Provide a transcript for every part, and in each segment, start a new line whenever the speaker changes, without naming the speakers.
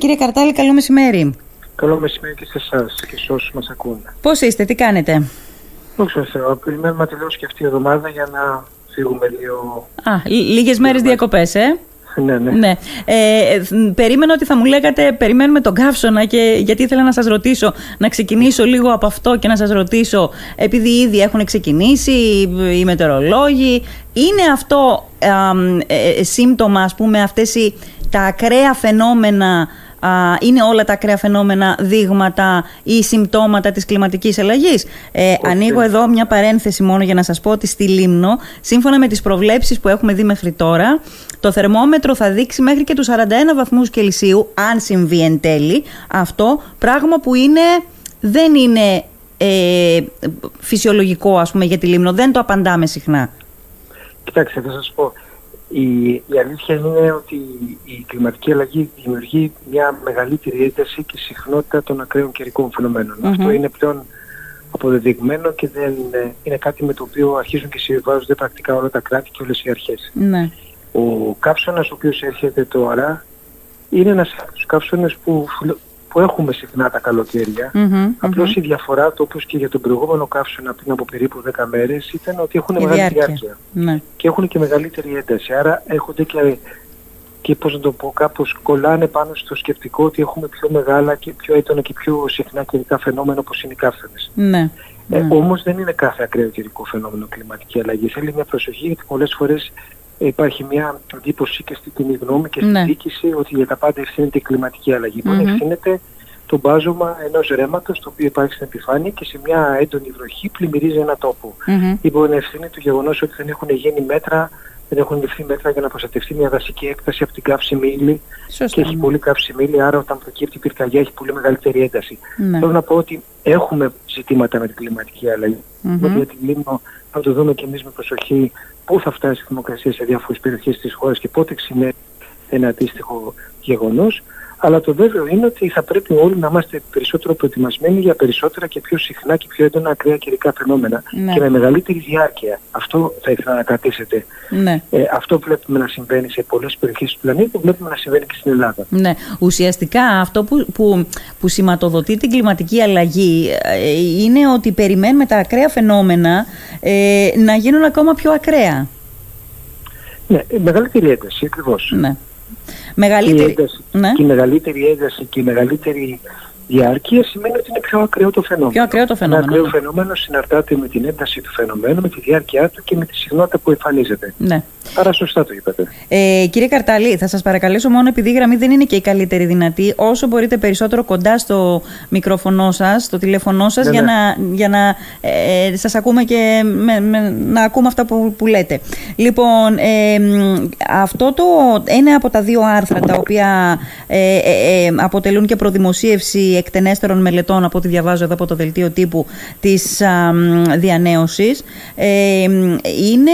Κύριε Καρτάλη, καλό μεσημέρι.
Καλό μεσημέρι και σε εσάς και σε όσους μας ακούνε.
Πώς είστε, τι κάνετε;
Δόξα Θεώ, περιμένουμε τελειώσει και αυτή η εβδομάδα για να φύγουμε λίγο.
Α, λίγες μέρες διακοπές, ε;
Ναι, ναι.
ναι. Ε, περίμενα ότι θα μου λέγατε περιμένουμε τον καύσωνα και γιατί ήθελα να σας ρωτήσω να ξεκινήσω λίγο από αυτό και να σας ρωτήσω επειδή ήδη έχουν ξεκινήσει οι μετεωρολόγοι είναι αυτό ε, ε, σύμπτωμα ας πούμε αυτές οι, τα ακραία φαινόμενα είναι όλα τα ακραία φαινόμενα δείγματα ή συμπτώματα της κλιματικής αλλαγής; Ε, ανοίγω εδώ μια παρένθεση μόνο για να σας πω ότι στη Λίμνο, σύμφωνα με τις προβλέψεις που έχουμε δει μέχρι τώρα, το θερμόμετρο θα δείξει μέχρι και τους 41 βαθμούς Κελσίου, αν συμβεί εν τέλει αυτό, πράγμα που είναι, δεν είναι ε, φυσιολογικό ας πούμε για τη Λίμνο, δεν το απαντάμε συχνά.
Κοιτάξτε, θα σας πω, η, η αλήθεια είναι ότι η κλιματική αλλαγή δημιουργεί μια μεγαλύτερη ένταση και συχνότητα των ακραίων καιρικών Αυτό είναι πλέον αποδεδειγμένο και δεν είναι κάτι με το οποίο αρχίζουν και συμβάζονται πρακτικά όλα τα κράτη και όλες οι αρχές.
Ναι.
Ο καύσωνας ο οποίος έρχεται τώρα είναι ένας από τους καύσωνες που που έχουμε συχνά τα καλοκαιρια απλως η διαφορά του όπως και για τον προηγούμενο καύσωνα πριν από περίπου 10 μέρες ήταν ότι έχουν μεγάλη διάρκεια.
Ναι.
Και έχουν και μεγαλύτερη ένταση. Άρα έχονται και, και πώς να το πω, κάπως κολλάνε πάνω στο σκεπτικό ότι έχουμε πιο μεγάλα και πιο έντονα και πιο συχνά καιρικά φαινόμενα όπως είναι οι καύσωνες.
Ναι.
Ε, ναι. όμως δεν είναι κάθε ακραίο καιρικό φαινόμενο κλιματική αλλαγή. Θέλει μια προσοχή γιατί πολλές φορές υπάρχει μια εντύπωση και στην κοινή γνώμη και στην ναι. διοίκηση ότι για τα πάντα ευθύνεται η κλιματική αλλαγή. Mm-hmm. ευθύνεται το μπάζωμα ενός ρέματος το οποίο υπάρχει στην επιφάνεια και σε μια έντονη βροχή πλημμυρίζει ένα τόπο. Mm-hmm. Ή μπορεί να ευθύνει το γεγονός ότι δεν έχουν γίνει μέτρα δεν έχουν ληφθεί μέτρα για να προστατευτεί μια δασική έκταση από την καύσιμη ήλι και έχει πολύ καύσιμη ήλι, άρα όταν προκύπτει η πυρκαγιά έχει πολύ μεγαλύτερη ένταση. Ναι. Θέλω να πω ότι έχουμε ζητήματα με την κλιματική αλλαγή. Mm-hmm. Γιατί Λίμνο θα το δούμε και εμείς με προσοχή πού θα φτάσει η δημοκρασία σε διάφορες περιοχές της χώρας και πότε ξυνέρει ένα αντίστοιχο γεγονός. Αλλά το βέβαιο είναι ότι θα πρέπει όλοι να είμαστε περισσότερο προετοιμασμένοι για περισσότερα και πιο συχνά και πιο έντονα ακραία καιρικά φαινόμενα ναι. και με μεγαλύτερη διάρκεια. Αυτό θα ήθελα να κρατήσετε.
Ναι.
Ε, αυτό βλέπουμε να συμβαίνει σε πολλές περιοχές του πλανήτη, βλέπουμε να συμβαίνει και στην Ελλάδα.
Ναι. Ουσιαστικά αυτό που, που, που σηματοδοτεί την κλιματική αλλαγή ε, είναι ότι περιμένουμε τα ακραία φαινόμενα ε, να γίνουν ακόμα πιο ακραία.
Ναι, μεγαλύτερη ένταση ακριβώς.
Ναι. Μεγαλύτερη...
Και, η ένταση, ναι. και η μεγαλύτερη ένταση και η μεγαλύτερη διάρκεια σημαίνει ότι είναι πιο ακραίο το φαινόμενο.
Πιο ακραίο το φαινόμενο.
Ένα ακραίο ναι. φαινόμενο συναρτάται με την ένταση του φαινομένου, με τη διάρκεια του και με τη συχνότητα που εμφανίζεται.
Ναι.
Άρα σωστά το είπατε.
Ε, κύριε Καρταλή, θα σας παρακαλέσω μόνο επειδή η γραμμή δεν είναι και η καλύτερη δυνατή, όσο μπορείτε περισσότερο κοντά στο μικρόφωνο σας, στο τηλέφωνό σας, ναι, για, ναι. να, για να ε, σας ακούμε και με, με, να ακούμε αυτά που, που λέτε. Λοιπόν, ε, αυτό το ένα από τα δύο άρθρα τα οποία ε, ε, ε αποτελούν και προδημοσίευση εκτενέστερων μελετών από ό,τι διαβάζω εδώ από το δελτίο τύπου της α, διανέωσης, είναι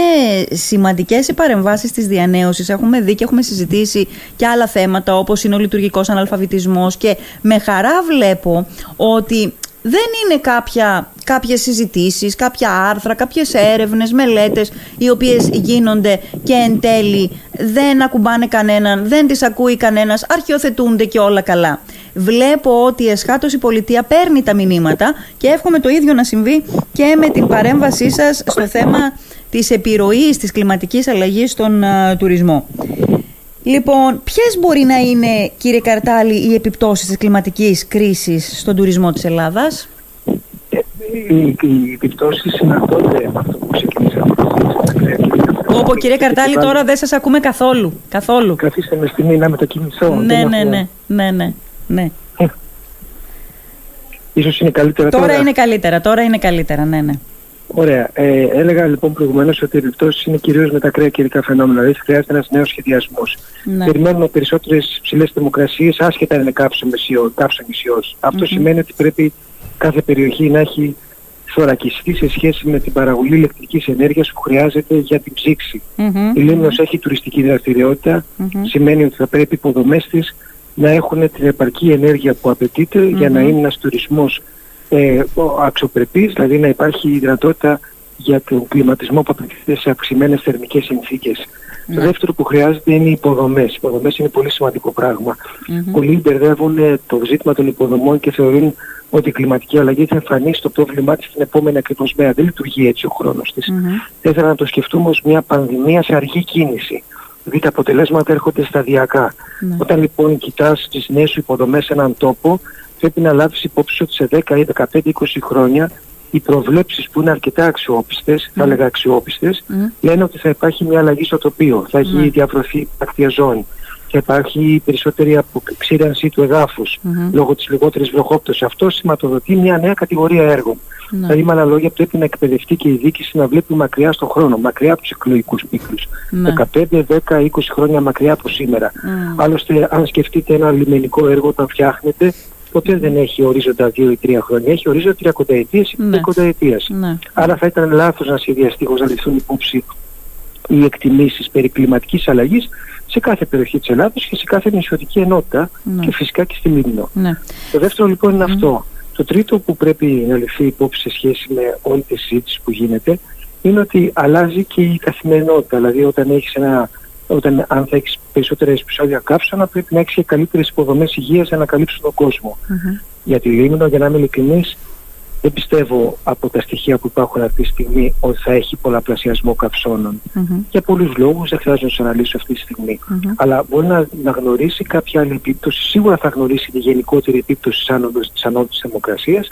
σημαντικές οι παρεμβάσεις της διανέωσης. Έχουμε δει και έχουμε συζητήσει και άλλα θέματα όπως είναι ο λειτουργικός αναλφαβητισμός και με χαρά βλέπω ότι δεν είναι κάποια, κάποιες συζητήσεις, κάποια άρθρα, κάποιες έρευνες, μελέτες οι οποίες γίνονται και εν τέλει δεν ακουμπάνε κανέναν, δεν τις ακούει κανένας, αρχιοθετούνται και όλα καλά. Βλέπω ότι εσχάτως η πολιτεία παίρνει τα μηνύματα και εύχομαι το ίδιο να συμβεί και με την παρέμβασή σας στο θέμα της επιρροής της κλιματικής αλλαγής στον τουρισμό. Λοιπόν, ποιες μπορεί να είναι, κύριε Καρτάλη, οι επιπτώσεις της κλιματικής κρίσης στον τουρισμό της Ελλάδας;
Ε, οι, οι επιπτώσεις συναντώνται με αυτό που ξεκινήσαμε.
Όπω κύριε Καρτάλη, τώρα δεν σας ακούμε καθόλου. καθόλου.
Καθίστε με στιγμή να μετακινηθώ.
Ναι, ναι, ναι, ναι, ναι, ναι.
Ίσως είναι καλύτερα τώρα.
Τώρα είναι καλύτερα, τώρα είναι καλύτερα, ναι, ναι.
Ωραία. Ε, έλεγα λοιπόν προηγουμένως ότι οι επιπτώσεις είναι κυρίως με τα ακραία καιρικά φαινόμενα. Δηλαδή χρειάζεται ένας νέος σχεδιασμός. Ναι. Περιμένουμε περισσότερες ψηλές θερμοκρασίες, άσχετα αν είναι κάψο νησιό. Αυτό σημαίνει ότι πρέπει κάθε περιοχή να έχει θωρακιστεί σε σχέση με την παραγωγή ηλεκτρικής ενέργειας που χρειάζεται για την ψήξη. Η Λίμνος έχει τουριστική δραστηριότητα, σημαίνει ότι θα πρέπει οι υποδομές της να έχουν την επαρκή ενέργεια που απαιτείται για να είναι ένας τουρισμός ε, αξιοπρεπής, δηλαδή να υπάρχει η δυνατότητα για τον κλιματισμό που απαιτείται σε αυξημένες θερμικές συνθήκες. Το δεύτερο που χρειάζεται είναι οι υποδομές. Οι υποδομές είναι πολύ σημαντικό πράγμα. Πολλοί μπερδεύουν το ζήτημα των υποδομών και θεωρούν ότι η κλιματική αλλαγή θα εμφανίσει το πρόβλημά της την επόμενη ακριβώς μέρα. Δεν λειτουργεί έτσι ο χρόνος της. Mm-hmm. Θα ήθελα να το σκεφτούμε ως μια πανδημία σε αργή κίνηση. Δηλαδή τα αποτελέσματα έρχονται σταδιακά. Ναι. Όταν λοιπόν κοιτάς τις νέες σου υποδομές σε έναν τόπο, πρέπει να λάβεις υπόψη ότι σε 10 ή 15-20 χρόνια οι προβλέψεις που είναι αρκετά αξιόπιστες, θα έλεγα αξιόπιστες, λένε ότι θα υπάρχει μια αλλαγή στο τοπίο, θα έχει mm. διαβρωθεί ακτία ζώνη, θα υπάρχει περισσότερη αποξήρανση του εδάφους λόγω της λιγότερης βροχόπτωσης. Αυτό σηματοδοτεί μια νέα κατηγορία έργων. Ναι. Δηλαδή με άλλα λόγια πρέπει να εκπαιδευτεί και η διοίκηση να βλέπει μακριά στον χρόνο, μακριά από τους εκλογικούς κύκλους. Ναι. 15, 10, 20 χρόνια μακριά από σήμερα. Άλλωστε αν σκεφτείτε ένα λιμενικό έργο όταν φτιάχνετε, ποτέ δεν έχει ορίζοντα 2 ή 3 χρόνια, έχει ορίζοντα 30 ετίες ή 50 ναι. ετίας. Ναι. Άρα θα ήταν λάθος να σχεδιαστεί χωρίς να ληφθούν υπόψη οι εκτιμήσεις περί κλιματικής αλλαγής σε κάθε περιοχή της Ελλάδας και σε κάθε νησιωτική ενότητα ναι. και φυσικά και στη Λίμνο. Ναι. Το δεύτερο λοιπόν είναι αυτό. Το τρίτο που πρέπει να ληφθεί υπόψη σε σχέση με όλη τη συζήτηση που γίνεται είναι ότι αλλάζει και η καθημερινότητα. Δηλαδή όταν έχεις ένα όταν αν θα έχεις περισσότερα επεισόδια καύσωνα πρέπει να έχεις και καλύτερες υποδομές υγείας για να καλύψουν τον κόσμο. Mm-hmm. Για τη Λίμνο, για να είμαι ειλικρινής, δεν πιστεύω από τα στοιχεία που υπάρχουν αυτή τη στιγμή ότι θα έχει πολλαπλασιασμό καυσώνων. Mm-hmm. Για πολλούς λόγους δεν χρειάζεται να τους αναλύσω αυτή τη στιγμή. Mm-hmm. Αλλά μπορεί να, να γνωρίσει κάποια άλλη επίπτωση. Σίγουρα θα γνωρίσει τη γενικότερη επίπτωση της άνοδος της, ανώδου της θερμοκρασίας.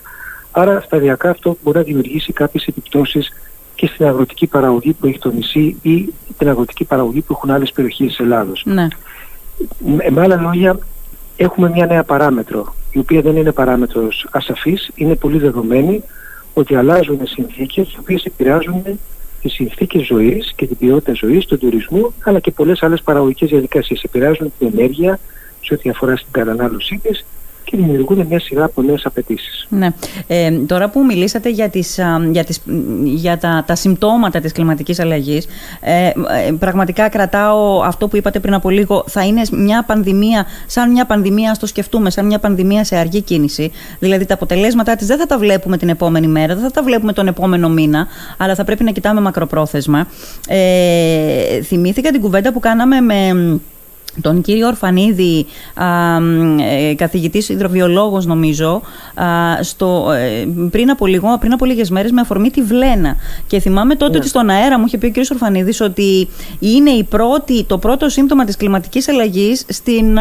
Άρα σταδιακά αυτό μπορεί να δημιουργήσει κάποιες επιπτώσεις και στην αγροτική παραγωγή που έχει το νησί ή την αγροτική παραγωγή που έχουν άλλες περιοχές της Ελλάδος. Ναι. Με, με άλλα λόγια, έχουμε μια νέα παράμετρο, η οποία δεν είναι παράμετρος ασαφής, είναι πολύ δεδομένη ότι αλλάζουν συνθήκες οι οποίες επηρεάζουν τις συνθήκες ζωής και την ποιότητα ζωής, τον τουρισμό, αλλά και πολλές άλλες παραγωγικές διαδικασίες. Επηρεάζουν την ενέργεια σε ό,τι αφορά στην κατανάλωσή της και δημιουργούν μια σειρά από νέες απαιτήσεις.
Ναι. Ε, τώρα που μιλήσατε για, τις, για, τις, για τα, τα συμπτώματα της κλιματικής αλλαγής, ε, ε, πραγματικά κρατάω αυτό που είπατε πριν από λίγο, θα είναι μια πανδημία, σαν μια πανδημία, ας το σκεφτούμε, σαν μια πανδημία σε αργή κίνηση. Δηλαδή τα αποτελέσματά της δεν θα τα βλέπουμε την επόμενη μέρα, δεν θα τα βλέπουμε τον επόμενο μήνα, αλλά θα πρέπει να κοιτάμε μακροπρόθεσμα. Ε, θυμήθηκα την κουβέντα που κάναμε με τον κύριο Ορφανίδη, α, ε, καθηγητής υδροβιολόγος νομίζω, στο, ε, πριν, από λίγο, πριν από λίγες μέρες με αφορμή τη Βλένα. Και θυμάμαι τότε ναι. ότι στον αέρα μου είχε πει ο κύριος Ορφανίδης ότι είναι η πρώτη, το πρώτο σύμπτωμα της κλιματικής αλλαγής στην,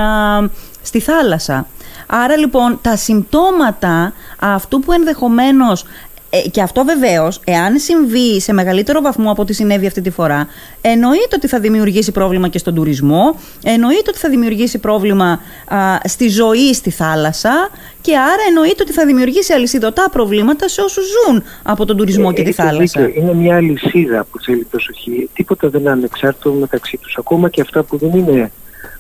στη θάλασσα. Άρα λοιπόν τα συμπτώματα αυτού που ενδεχομένως ε, και αυτό βεβαίως, εάν συμβεί σε μεγαλύτερο βαθμό από ό,τι συνέβη αυτή τη φορά, εννοείται ότι θα δημιουργήσει πρόβλημα και στον τουρισμό, εννοείται ότι θα δημιουργήσει πρόβλημα στη ζωή στη θάλασσα και άρα εννοείται ότι θα δημιουργήσει αλυσιδωτά προβλήματα σε όσους ζουν από τον τουρισμό και τη θάλασσα.
Είναι μια αλυσίδα που θέλει προσοχή. Τίποτα δεν είναι ανεξάρτητο μεταξύ τους. Ακόμα και αυτά που δεν είναι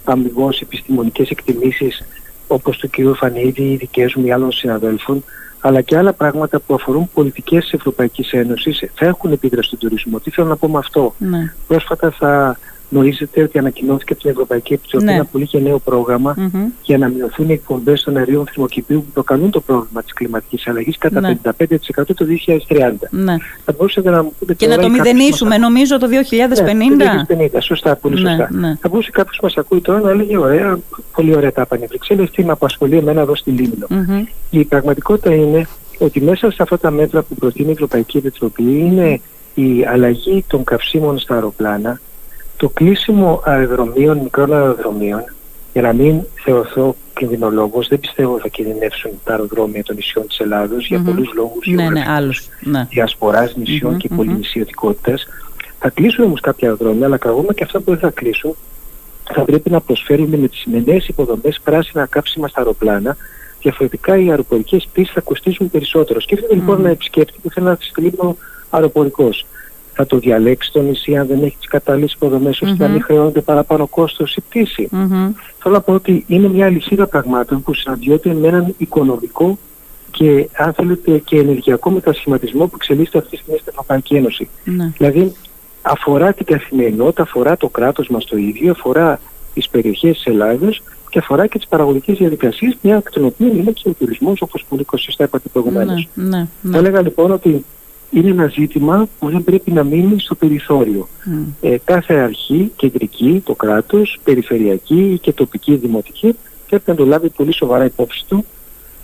αμυγός επιστημονικές εκτιμήσεις όπως του κ. Φανίδη ή δικές μου ή άλλων συναδέλφων αλλά και άλλα πράγματα που αφορούν πολιτικές της Ευρωπαϊκής Ένωσης θα έχουν επίδραση στον τουρισμό. Τι θέλω να πω με αυτό; Ναι. Πρόσφατα θα γνωρίζετε ότι ανακοινώθηκε από την Ευρωπαϊκή Επιτροπή ναι. ένα πολύ νέο πρόγραμμα mm-hmm. για να μειωθούν οι εκπομπές των αερίων θερμοκηπίου που προκαλούν το πρόβλημα της κλιματικής αλλαγής κατά ναι. 55% το 2030. Ναι. Θα μπορούσατε να μου πείτε
και να το μηδενίσουμε νομίζω το 2050.
Ναι, το 2050, σωστά, πολύ ναι, σωστά. Ναι. Θα μπορούσε κάποιος μας ακούει τώρα να έλεγε ωραία, πολύ ωραία τα είπαν οι τι με απασχολεί εμένα εδώ στη Λίμνο. Mm-hmm. Η πραγματικότητα είναι ότι μέσα σε αυτά τα μέτρα που προτείνει η Ευρωπαϊκή Επιτροπή είναι η αλλαγή των καυσίμων στα αεροπλάνα, το κλείσιμο αεροδρομίων, μικρών αεροδρομίων, για να μην θεωρηθώ κινδυνολόγος, δεν πιστεύω θα κινδυνεύσουν τα αεροδρόμια των νησιών της Ελλάδος mm-hmm. για πολλούς λόγους
ναι, ναι, άλλους, ναι.
διασποράς νησιών mm-hmm, και mm-hmm. πολυνησιωτικότητας. Θα κλείσουν όμως κάποια αεροδρόμια, αλλά ακόμα και αυτά που δεν θα κλείσουν θα πρέπει να προσφέρουμε με τις σημερινές υποδομές πράσινα κάψιμα στα αεροπλάνα διαφορετικά οι αεροπορικές πτήσεις θα κοστίζουν περισσότερο. Σκέφτεται mm. λοιπόν ένα επισκέπτη που θέλει να στείλει αεροπορικός θα το διαλέξει το νησί αν δεν έχει τις κατάλληλες υποδομές ώστε να μην χρεώνεται παραπάνω κόστος η πτήση. Θέλω να πω ότι είναι μια λυσίδα πραγμάτων που συναντιόνται με έναν οικονομικό και αν θέλετε και ενεργειακό μετασχηματισμό που εξελίσσεται αυτή τη στιγμή στην Ευρωπαϊκή Ένωση. Ναι. Δηλαδή αφορά την καθημερινότητα, αφορά το κράτος μας το ίδιο, αφορά τις περιοχές της Ελλάδος και αφορά και τις παραγωγικές διαδικασίες, μια εκ των οποίων είναι και ο τουρισμός όπως πολύ σωστά είπατε προηγουμένως. Ναι, ναι, ναι. Θα έλεγα λοιπόν ότι είναι ένα ζήτημα που δεν πρέπει να μείνει στο περιθώριο. Ε, κάθε αρχή, κεντρική, το κράτος, περιφερειακή και τοπική δημοτική πρέπει να το λάβει πολύ σοβαρά υπόψη του,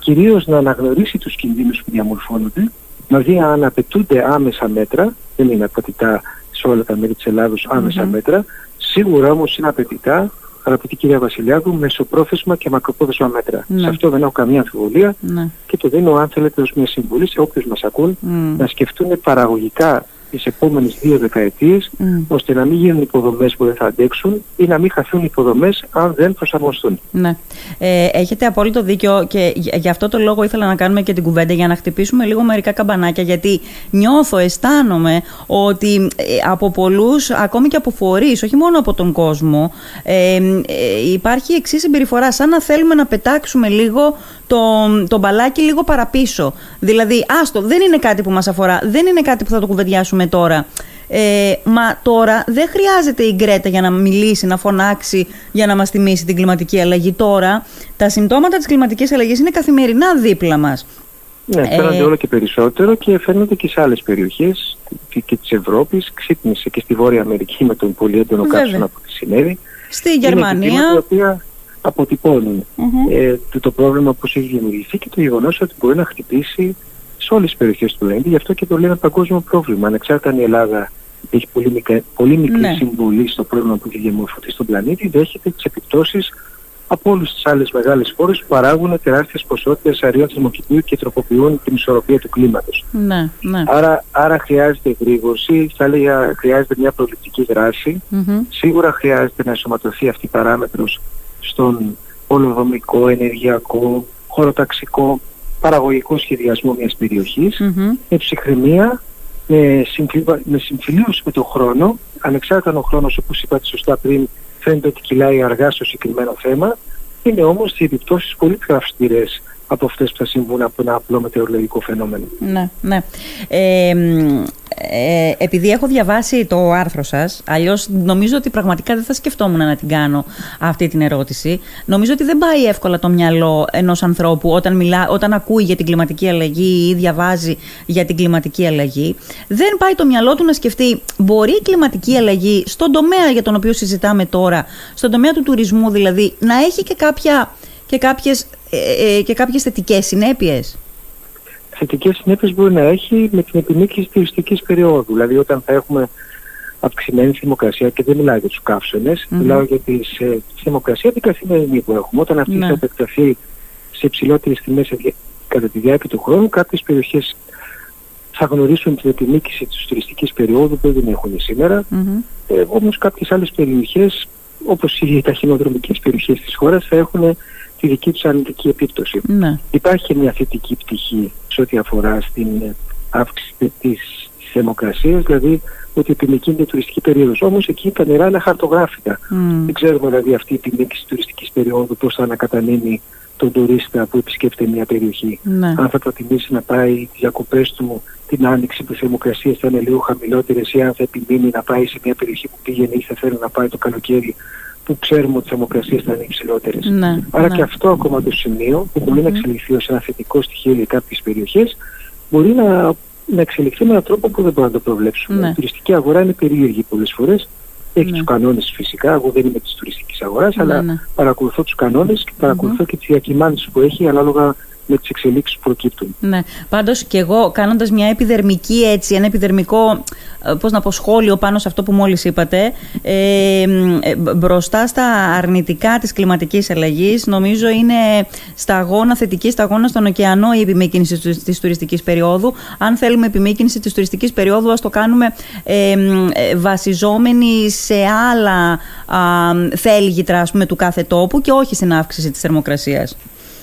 κυρίως να αναγνωρίσει τους κινδύνους που διαμορφώνονται, να δει αν απαιτούνται άμεσα μέτρα, δεν είναι απαιτητά σε όλα τα μέρη της Ελλάδος μέτρα, σίγουρα όμως είναι απαιτητά αγαπητή κυρία Βασιλιάδου, μεσοπρόθεσμα και μακροπρόθεσμα μέτρα. Ναι. Σε αυτό δεν έχω καμία αμφιβολία ναι. και το δίνω αν θέλετε ως μια συμβουλή σε όποιους μας ακούν να σκεφτούν παραγωγικά τις επόμενες δύο δεκαετίες mm. ώστε να μην γίνουν υποδομές που δεν θα αντέξουν ή να μην χαθούν υποδομές αν δεν προσαρμοστούν.
Ναι. Ε, έχετε απόλυτο δίκιο και γι' αυτό το λόγο ήθελα να κάνουμε και την κουβέντα για να χτυπήσουμε λίγο μερικά καμπανάκια γιατί νιώθω, αισθάνομαι ότι ε, από πολλούς, ακόμη και από φορείς, όχι μόνο από τον κόσμο, ε, ε, υπάρχει εξής συμπεριφορά σαν να θέλουμε να πετάξουμε λίγο το, το μπαλάκι λίγο παραπίσω. Δηλαδή, άστο, δεν είναι κάτι που μας αφορά, δεν είναι κάτι που θα το κουβεντιάσουμε τώρα. Ε, μα τώρα δεν χρειάζεται η Γκρέτα για να μιλήσει, να φωνάξει, για να μας θυμίσει την κλιματική αλλαγή. Τώρα τα συμπτώματα της κλιματικής αλλαγής είναι καθημερινά δίπλα μας.
Ναι, φαίνονται ε... όλο και περισσότερο και φαίνονται και σε άλλες περιοχές και, και της Ευρώπης. Ξύπνησε και στη Βόρεια Αμερική με τον πολύ έντονο κάψονα που της συνέβη.
Στη Γερμανία
αποτυπώνουν ε, το, το πρόβλημα που έχει δημιουργηθεί και το γεγονός ότι μπορεί να χτυπήσει σε όλες τις περιοχές του πλανήτη. Γι' αυτό και το λέμε παγκόσμιο πρόβλημα. Ανεξάρτητα αν η Ελλάδα έχει πολύ, μικρή, πολύ μικρή ναι. συμβολή στο πρόβλημα που έχει διαμορφωθεί στον πλανήτη, δέχεται τις επιπτώσεις από όλες τις άλλες μεγάλες χώρες που παράγουν τεράστιες ποσότητες αερίων θερμοκηπίου και τροποποιούν την ισορροπία του κλίματος.
Ναι, ναι.
Άρα, άρα χρειάζεται γρήγορση, θα έλεγα χρειάζεται μια προληπτική Σίγουρα χρειάζεται να ενσωματωθεί αυτή η παράμετρος στον ολοδομικό, ενεργειακό, χωροταξικό, παραγωγικό σχεδιασμό μιας περιοχής, mm-hmm. με ψυχραιμία, με, με συμφιλίωση με τον χρόνο, ανεξάρτητα ο χρόνος όπως είπατε σωστά πριν φαίνεται ότι κυλάει αργά στο συγκεκριμένο θέμα, είναι όμως οι επιπτώσεις πολύ πιο αυστηρές από αυτές που θα συμβούν από ένα απλό μετεωρολογικό φαινόμενο.
Ναι, ναι. Ε, ε, επειδή έχω διαβάσει το άρθρο σας, αλλιώς νομίζω ότι πραγματικά δεν θα σκεφτόμουν να την κάνω αυτή την ερώτηση. Νομίζω ότι δεν πάει εύκολα το μυαλό ενός ανθρώπου όταν, μιλά, όταν ακούει για την κλιματική αλλαγή ή διαβάζει για την κλιματική αλλαγή. Δεν πάει το μυαλό του να σκεφτεί μπορεί η κλιματική αλλαγή στον τομέα για τον οποίο συζητάμε τώρα, στον τομέα του τουρισμού δηλαδή, να έχει και, κάποια, και, κάποιες, ε, ε, και κάποιες θετικές συνέπειες;
Θετικές συνέπειες μπορεί να έχει με την επιμήκυση της τουριστικής περίοδου. Δηλαδή όταν θα έχουμε αυξημένη θερμοκρασία και δεν μιλάω για τους καύσονες, mm-hmm. μιλάω για τη ε, θερμοκρασία την καθημερινή που έχουμε. Όταν αυτή mm-hmm. θα επεκταθεί σε υψηλότερες τιμές κατά τη διάρκεια του χρόνου, κάποιες περιοχές θα γνωρίσουν την επιμήκυση της τουριστικής περίοδου που δεν έχουν σήμερα. Mm-hmm. Ε, όμως κάποιες άλλες περιοχές, όπως οι ταχυνοδρομικές περιοχές της χώρας, θα έχουν τη δική τους αρνητική επίπτωση. Ναι. Υπάρχει μια θετική πτυχή σε ό,τι αφορά στην αύξηση της, θερμοκρασίας, δηλαδή ότι επιμηκύνεται η τουριστική περίοδος. Όμως εκεί τα νερά είναι χαρτογράφητα. Δεν ξέρουμε δηλαδή αυτή η επιμήκυση τουριστικής περίοδου πώς θα ανακατανέμει τον τουρίστα που επισκέπτεται μια περιοχή. Ναι. Αν θα προτιμήσει να πάει τις διακοπές του την άνοιξη που οι θερμοκρασίες θα είναι λίγο χαμηλότερες ή αν θα επιμείνει να πάει σε μια περιοχή που πήγαινε ή θα θέλει να πάει το καλοκαίρι που ξέρουμε ότι οι θερμοκρασίες θα είναι υψηλότερες. Ναι, Άρα ναι. και αυτό ακόμα το σημείο που μπορεί mm-hmm. να εξελιχθεί ως ένα θετικό στοιχείο για κάποιες περιοχές μπορεί να, να εξελιχθεί με έναν τρόπο που δεν μπορούμε να το προβλέψουμε. Ναι. Η τουριστική αγορά είναι περίεργη πολλές φορές. Έχει ναι. τους κανόνες φυσικά, εγώ δεν είμαι της τουριστικής αγοράς, ναι, αλλά ναι. παρακολουθώ τους κανόνες και παρακολουθώ mm-hmm. και τις διακυμάνσεις που έχει ανάλογα με τις εξελίξεις που προκύπτουν.
Ναι. Πάντως και εγώ κάνοντας μια επιδερμική έτσι, ένα επιδερμικό ε, πώς να πω, σχόλιο πάνω σε αυτό που μόλις είπατε ε, ε, μπροστά στα αρνητικά της κλιματικής αλλαγής νομίζω είναι σταγόνα, θετική σταγόνα στον ωκεανό η επιμήκυνση της, της τουριστικής περίοδου. Αν θέλουμε επιμήκυνση της τουριστικής περίοδου ας το κάνουμε ε, βασιζόμενοι σε άλλα θέλγητρα του κάθε τόπου και όχι στην αύξηση της θερμοκρασίας.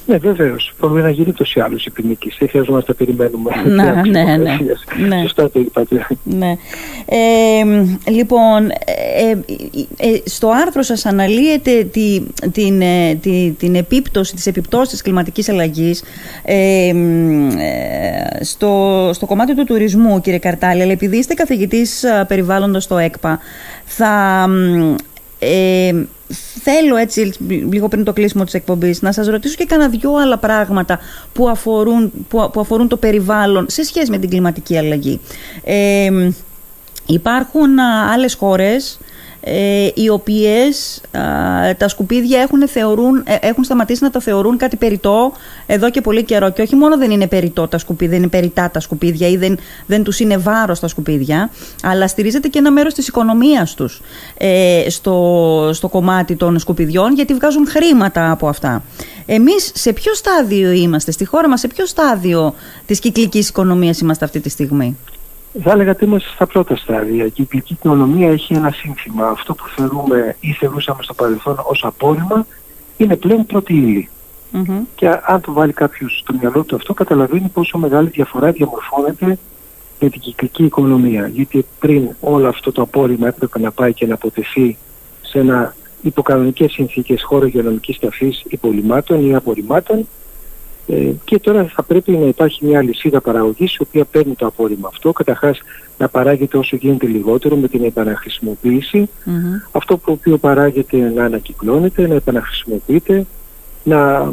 Ναι, βεβαίως. Μπορεί να γίνει τόσο ή άλλω η ποινική. Δεν χρειαζόμαστε να περιμένουμε.
Ναι, ναι, ναι,
ναι. Σωστά το είπατε.
Ναι. Ε, λοιπόν, ε, ε, στο άρθρο σας αναλύεται τη, την, ε, τη, την επίπτωση, τις επιπτώσεις της κλιματικής αλλαγής ε, στο, στο κομμάτι του τουρισμού, κύριε Καρτάλη, αλλά επειδή είστε καθηγητής περιβάλλοντος στο ΕΚΠΑ, θα θέλω έτσι λίγο πριν το κλείσιμο της εκπομπής να σας ρωτήσω και κάνα δυο άλλα πράγματα που αφορούν, που, που αφορούν το περιβάλλον σε σχέση με την κλιματική αλλαγή. Ε, υπάρχουν άλλες χώρες ε, οι οποίες τα σκουπίδια έχουν, θεωρούν, ε, έχουν σταματήσει να τα θεωρούν κάτι περιττό εδώ και πολύ καιρό. Και όχι μόνο δεν είναι περιττό τα σκουπίδια, δεν είναι περιττά τα σκουπίδια ή δεν, δεν τους είναι βάρος τα σκουπίδια, αλλά στηρίζεται και ένα μέρος της οικονομίας τους ε, στο, στο κομμάτι των σκουπιδιών, γιατί βγάζουν χρήματα από αυτά. Εμείς σε ποιο στάδιο είμαστε, στη χώρα μας, σε ποιο στάδιο της κυκλικής οικονομίας είμαστε αυτή τη στιγμή;
Θα έλεγα ότι είμαστε στα πρώτα στάδια. Η κυκλική οικονομία έχει ένα σύνθημα. Αυτό που θεωρούμε ή θεωρούσαμε στο παρελθόν ως απόρριμα είναι πλέον πρώτη Και αν το βάλει κάποιος στο μυαλό του αυτό, καταλαβαίνει πόσο μεγάλη διαφορά διαμορφώνεται με την κυκλική οικονομία. Γιατί πριν όλο αυτό το απόρριμα έπρεπε να πάει και να αποτεθεί σε ένα υποκανονικές συνθήκες χώρο υγειονομικής ταφής υπολοιμάτων ή απορριμμάτων ε, και τώρα θα πρέπει να υπάρχει μια λυσίδα παραγωγής η οποία παίρνει το απόρριμα αυτό, καταρχάς να παράγεται όσο γίνεται λιγότερο με την επαναχρησιμοποίηση, αυτό που οποίο παράγεται να ανακυκλώνεται, να επαναχρησιμοποιείται, να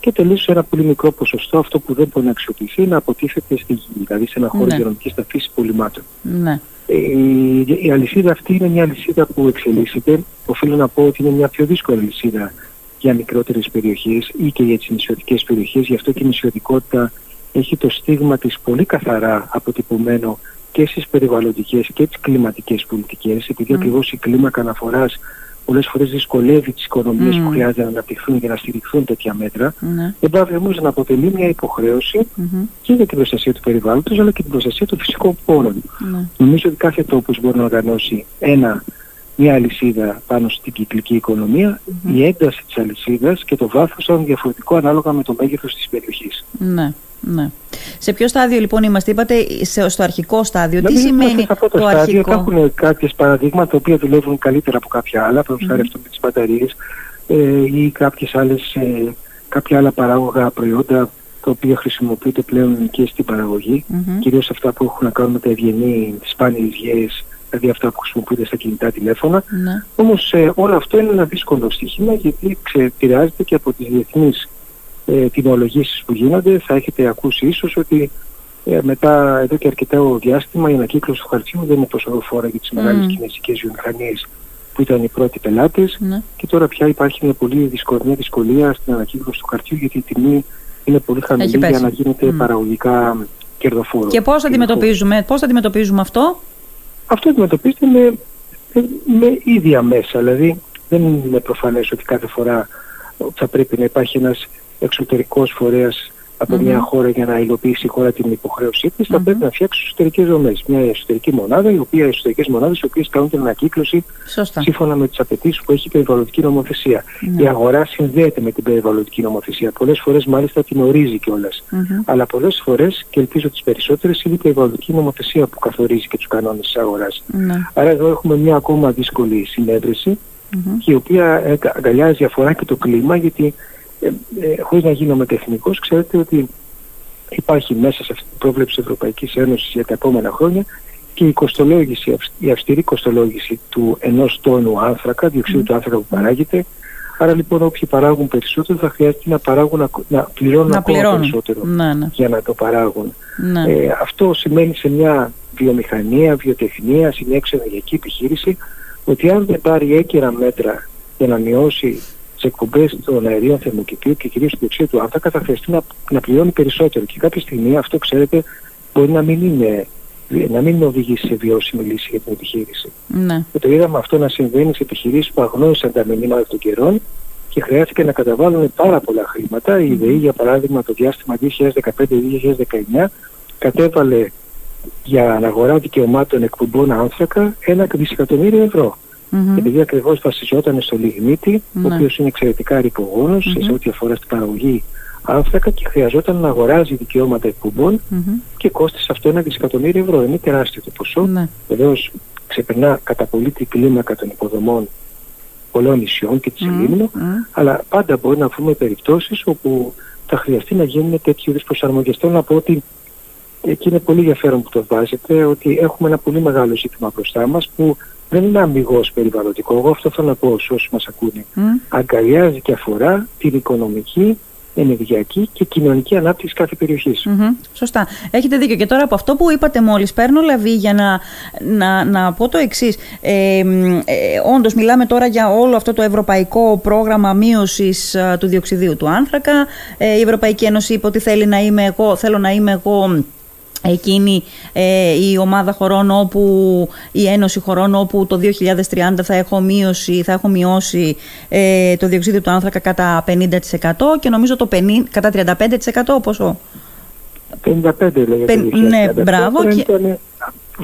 και τελείως σε ένα πολύ μικρό ποσοστό αυτό που δεν μπορεί να αξιοποιηθεί να αποτίθεται στη γη, δηλαδή σε ένα χώρο ναι. υγειονομικής ταφής υπολοιμάτων. Ναι. Ε, η, η αλυσίδα αυτή είναι μια αλυσίδα που εξελίσσεται. Οφείλω να πω ότι είναι μια πιο δύσκολη αλυσίδα για μικρότερες περιοχές ή και για τις νησιωτικές περιοχές. Γι' αυτό και η νησιωτικότητα έχει το στίγμα της πολύ καθαρά αποτυπωμένο και στις περιβαλλοντικές και τις κλιματικές πολιτικές, επειδή mm. ακριβώς η κλίμακα αναφοράς πολλές φορές δυσκολεύει τις οικονομίες mm. που χρειάζεται να αναπτυχθούν για να στηριχθούν τέτοια μέτρα, mm. δεν πάει όμως να αποτελεί μια υποχρέωση mm-hmm. και για την προστασία του περιβάλλοντος αλλά και την προστασία των φυσικών πόρων. Mm. Νομίζω ότι κάθε τόπος μπορεί να οργανώσει ένα μια αλυσίδα πάνω στην κυκλική η ένταση της αλυσίδας και το βάθος είναι διαφορετικό ανάλογα με το μέγεθος της περιοχής.
Ναι. Ναι. Σε ποιο στάδιο λοιπόν είμαστε, είπατε στο αρχικό στάδιο. Τι σημαίνει
το, το στάδιο, αρχικό; Υπάρχουν κάποιες παραδείγματα τα οποία δουλεύουν καλύτερα από κάποια άλλα, παραδείγματο mm-hmm. αυτό με τις μπαταρίες ε, ή κάποιες άλλες, ε, κάποια άλλα παράγωγα προϊόντα τα οποία χρησιμοποιούνται πλέον και στην παραγωγή, mm-hmm. κυρίως αυτά που έχουν να κάνουν με τα ευγενή, τις σπάνιες γέες, δηλαδή αυτά που χρησιμοποιούνται στα κινητά τηλέφωνα. Ναι. Όμως ε, όλο αυτό είναι ένα δύσκολο στοιχείο γιατί επηρεάζεται και από τις διεθνείς ε, τιμολογήσεις που γίνονται. Θα έχετε ακούσει ίσως ότι ε, μετά εδώ και αρκετά διάστημα η ανακύκλωση του χαρτιού δεν είναι τόσο δοφόρα για τις μεγάλες mm. κινέζικες βιομηχανίες που ήταν οι πρώτοι πελάτες ναι. και τώρα πια υπάρχει μια πολύ δυσκολία, δυσκολία στην ανακύκλωση του χαρτιού γιατί η τιμή είναι πολύ χαμηλή για να γίνεται mm. παραγωγικά κερδοφόρο.
Και πώς αντιμετωπίζουμε, πώς αντιμετωπίζουμε αυτό;
Αυτό αντιμετωπίζεται με, με ίδια μέσα. Δηλαδή δεν είναι προφανές ότι κάθε φορά θα πρέπει να υπάρχει ένας εξωτερικός φορέας από mm-hmm. μια χώρα για να υλοποιήσει η χώρα την υποχρέωσή της, mm-hmm. θα πρέπει να φτιάξει εσωτερικές δομές. Μια εσωτερική μονάδα, οι οποίες, εσωτερικές μονάδες οι οποίες κάνουν την ανακύκλωση Σωστά. σύμφωνα με τις απαιτήσεις που έχει η περιβαλλοντική νομοθεσία. Mm-hmm. Η αγορά συνδέεται με την περιβαλλοντική νομοθεσία. Πολλές φορές μάλιστα την ορίζει κιόλας. Mm-hmm. Αλλά πολλές φορές, και ελπίζω τις περισσότερες, είναι η περιβαλλοντική νομοθεσία που καθορίζει και τους κανόνες της αγοράς. Άρα εδώ έχουμε μια ακόμα δύσκολη συνέβρεση, η οποία αγκαλιάζει διαφορά και το κλίμα, γιατί ε, ε, χωρίς να γίνομαι τεχνικός, ξέρετε ότι υπάρχει μέσα σε αυτή την πρόβλεψη της Ευρωπαϊκής Ένωσης για τα επόμενα χρόνια και η, κοστολόγηση, η αυστηρή κοστολόγηση του ενός τόνου άνθρακα, διοξείδου του άνθρακα που παράγεται. Άρα λοιπόν όποιοι παράγουν περισσότερο θα χρειάζεται να, παράγουν, να, να πληρώνουν ακόμα περισσότερο ναι, ναι. για να το παράγουν. Ναι. Ε, αυτό σημαίνει σε μια βιομηχανία, βιοτεχνία, σε μια εξενεργειακή επιχείρηση ότι αν δεν πάρει έκυρα μέτρα για να μειώσει τις εκπομπές των αερίων θερμοκηπίου και κυρίως του διοξείδου του άνθρακα θα χρειαστεί να, να πληρώνει περισσότερο. Και κάποια στιγμή αυτό, ξέρετε, μπορεί να μην είναι να μην οδηγήσει σε βιώσιμη λύση για την επιχείρηση. Ναι. Και το είδαμε αυτό να συμβαίνει σε επιχειρήσεις που αγνώρισαν τα μηνύματα των καιρών και χρειάστηκε να καταβάλουν πάρα πολλά χρήματα. Η ΔΕΗ, για παράδειγμα, το διάστημα 2015-2019 κατέβαλε για αναγορά δικαιωμάτων εκπομπών άνθρακα ένα δισεκατομμύριο ευρώ. Mm-hmm. Επειδή ακριβώς βασιζόταν στο λιγνίτη, ο ναι. οποίος είναι εξαιρετικά ρηπογόνος mm-hmm. σε ό,τι αφορά στην παραγωγή άνθρακα και χρειαζόταν να αγοράζει δικαιώματα εκπομπών mm-hmm. και κόστησε αυτό ένα δισεκατομμύριο ευρώ. Είναι τεράστιο το ποσό. Ναι. Βεβαίως ξεπερνά κατά πολύ την κλίμακα των υποδομών πολλών νησιών και της mm αλλά πάντα μπορεί να βρούμε περιπτώσεις όπου θα χρειαστεί να γίνουν τέτοιου είδους προσαρμογές. Θέλω να πω ότι εκεί είναι πολύ ενδιαφέρον που το βάζετε, ότι έχουμε ένα πολύ μεγάλο ζήτημα μπροστά μας που δεν είναι αμυγός περιβαλλοντικό. Εγώ αυτό θέλω να πω σε όσους μας ακούνε. Mm. Αγκαλιάζει και αφορά την οικονομική, ενεργειακή και κοινωνική ανάπτυξη κάθε
Σωστά. Έχετε δίκιο. Και τώρα από αυτό που είπατε μόλις, παίρνω λαβή για να, να, να πω το εξής. Ε, ε, Όντως, μιλάμε τώρα για όλο αυτό το ευρωπαϊκό πρόγραμμα μείωσης ε, του διοξιδίου του άνθρακα. Ε, η Ευρωπαϊκή Ένωση είπε ότι θέλει να είμαι εγώ, θέλω να είμαι εγώ εκείνη ε, η ομάδα χωρών όπου η Ένωση χωρών όπου το 2030 θα έχω, μείωση, θα έχω μειώσει ε, το διοξείδιο του άνθρακα κατά 50% και νομίζω το 50, κατά 35% πόσο;
55 λέγεται.
ναι, μπράβο. Και...
Ήταν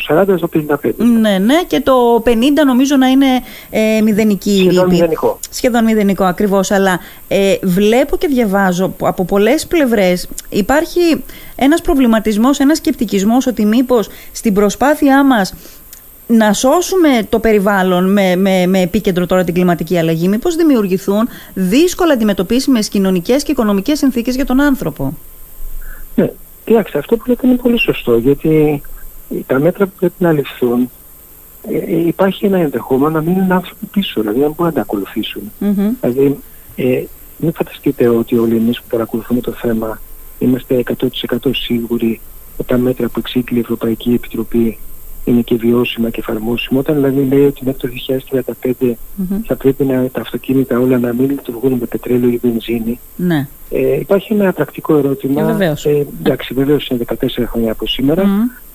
το 40 στο 55.
Ναι, ναι, και το 50 νομίζω να είναι ε, μηδενική
Σχεδόν μηδενικό.
Σχεδόν μηδενικό, ακριβώς. Αλλά ε, βλέπω και διαβάζω από πολλές πλευρές υπάρχει ένας προβληματισμός, ένας σκεπτικισμός ότι μήπως στην προσπάθειά μας να σώσουμε το περιβάλλον με, με, με επίκεντρο τώρα την κλιματική αλλαγή, μήπως δημιουργηθούν δύσκολα αντιμετωπίσιμες κοινωνικές και οικονομικές συνθήκες για τον άνθρωπο;
Ναι, κοιτάξτε, αυτό που λέτε είναι πολύ σωστό, γιατί τα μέτρα που πρέπει να ληφθούν ε, ε, υπάρχει ένα ενδεχόμενο να μείνουν άνθρωποι πίσω, δηλαδή να μπορούν να τα ακολουθήσουν. Mm-hmm. Δηλαδή, ε, μην φανταστείτε ότι όλοι εμείς που παρακολουθούμε το θέμα είμαστε 100% σίγουροι ότι τα μέτρα που εξήγηλε η Ευρωπαϊκή Επιτροπή είναι και βιώσιμα και εφαρμόσιμα. Όταν δηλαδή λέει ότι μέχρι το 2035 θα πρέπει να, τα αυτοκίνητα όλα να μην λειτουργούν με πετρέλαιο ή βενζίνη.
Ναι.
Ε, υπάρχει ένα πρακτικό ερώτημα. Ε, εντάξει, βεβαίως είναι 14 χρόνια από σήμερα.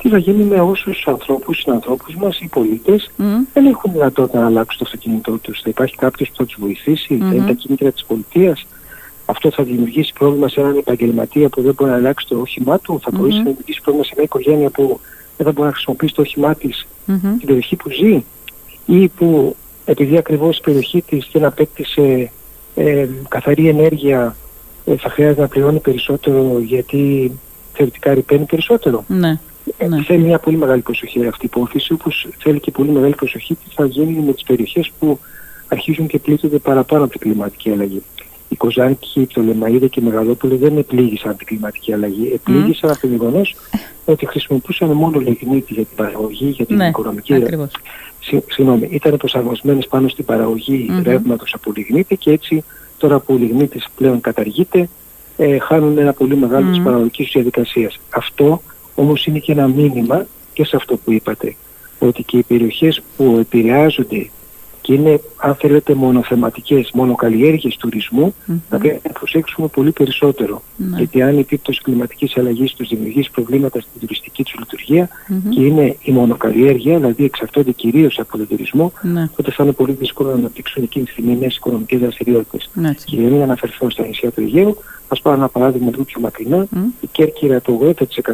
Τι θα γίνει με όσους ανθρώπους, συνανθρώπους μας, οι πολίτες δεν έχουν δυνατότητα να αλλάξουν το αυτοκίνητό τους. Θα υπάρχει κάποιος που θα τους βοηθήσει, θα είναι τα κίνητρα της πολιτείας. Αυτό θα δημιουργήσει πρόβλημα σε έναν επαγγελματία που δεν μπορεί να αλλάξει το όχημά του. Θα μπορούσε να δημιουργήσει πρόβλημα σε μια οικογένεια που δεν θα μπορεί να χρησιμοποιήσει το όχημά της mm-hmm. στην περιοχή που ζει ή που επειδή ακριβώς η περιοχή της δεν απέκτησε ε, καθαρή ενέργεια ε, θα χρειάζεται να πληρώνει περισσότερο γιατί θεωρητικά ρηπαίνει περισσότερο.
Ναι.
Ε, ναι. Θέλει μια πολύ μεγάλη προσοχή αυτή η υπόθεση, όπως θέλει και πολύ μεγάλη προσοχή τι θα γίνει με τις περιοχές που αρχίζουν και πλήττονται παραπάνω από την κλιματική αλλαγή η Κοζάνκη, το Λεμαίδα και η Μεγαλόπολη δεν επλήγησαν την κλιματική αλλαγή. Επλήγησαν mm. από το γεγονός ότι χρησιμοποιούσαν μόνο λιγνίτη για την παραγωγή, για την
ναι,
οικονομική. Συγγνώμη, ήταν προσαρμοσμένες πάνω στην παραγωγή mm-hmm. ρεύματος από λιγνίτη και έτσι τώρα που ο λιγνίτης πλέον καταργείται, ε, χάνουν ένα πολύ μεγάλο mm. της παραγωγικής διαδικασίας. Αυτό όμως είναι και ένα μήνυμα και σε αυτό που είπατε, ότι και οι περιοχές που επηρεάζονται και είναι, αν θέλετε, μονοθεματικές, μονοκαλλιέργειες τουρισμού, mm-hmm. θα πρέπει να προσέξουμε πολύ περισσότερο. Mm-hmm. Γιατί αν η επίπτωση κλιματικής αλλαγής τους δημιουργήσει προβλήματα στην τουριστική τους λειτουργία mm-hmm. και είναι η μονοκαλλιέργεια, δηλαδή εξαρτώνται κυρίως από τον τουρισμό, τότε θα είναι πολύ δύσκολο να αναπτύξουν εκείνη τη στιγμή νέες οικονομικές δραστηριότητες. Και για να μην αναφερθώ στα νησιά του Αιγαίου, ας πάρω ένα παράδειγμα λίγο πιο μακρινά, η Κέρκυρα το 80%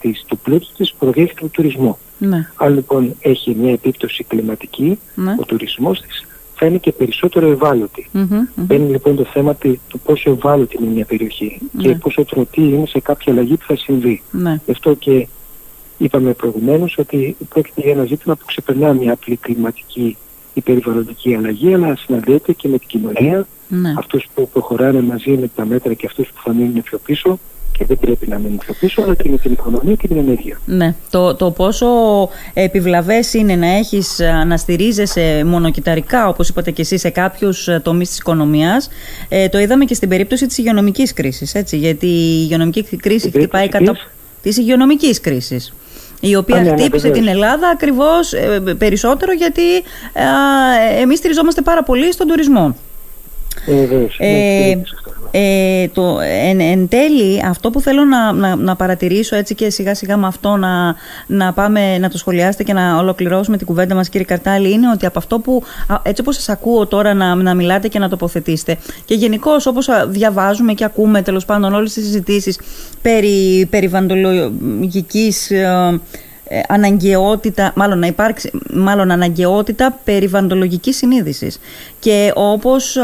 της, του πλούτου της προδιέχεται του τουρισμού.
Ναι.
Αν λοιπόν έχει μια επίπτωση κλιματική, ναι. ο τουρισμός της θα είναι και περισσότερο ευάλωτη. Μπαίνει λοιπόν το θέμα του πόσο ευάλωτη είναι μια περιοχή ναι. και πόσο τροτή είναι σε κάποια αλλαγή που θα συμβεί.
Ναι.
Γι' αυτό και είπαμε προηγουμένως ότι πρόκειται για ένα ζήτημα που ξεπερνά μια απλή κλιματική ή περιβαλλοντική αλλαγή, αλλά συναντιέται και με την κοινωνία, ναι. αυτούς που προχωράνε μαζί με τα μέτρα και αυτούς που θα μείνουν πιο πίσω και δεν πρέπει να μείνουν πιο πίσω, αλλά και με την οικονομία και την ενέργεια.
Ναι. Το, το πόσο επιβλαβές είναι να έχεις να στηρίζεσαι μονοκυταρικά, όπως είπατε και εσείς, σε κάποιους τομείς της οικονομίας, ε, το είδαμε και στην περίπτωση της υγειονομικής κρίσης, έτσι, γιατί η υγειονομική κρίση χτυπάει κατά... της υγειονομικής κρίσης η οποία ναι, ναι, χτύπησε την Ελλάδα ακριβώς ε, περισσότερο γιατί ε, εμείς στηριζόμαστε πάρα πολύ στον τουρισμό.
Ε,
ε, το, εν, εν, τέλει αυτό που θέλω να, να, να, παρατηρήσω έτσι και σιγά σιγά με αυτό να, να πάμε να το σχολιάσετε και να ολοκληρώσουμε την κουβέντα μας κύριε Καρτάλη είναι ότι από αυτό που έτσι όπως σας ακούω τώρα να, να μιλάτε και να τοποθετήσετε και γενικώ όπως διαβάζουμε και ακούμε τέλος πάντων όλες τις συζητήσεις περί περιβαντολογικής ε, ε, αναγκαιότητα, μάλλον να υπάρξει μάλλον αναγκαιότητα περιβαντολογικής συνείδησης. Και όπως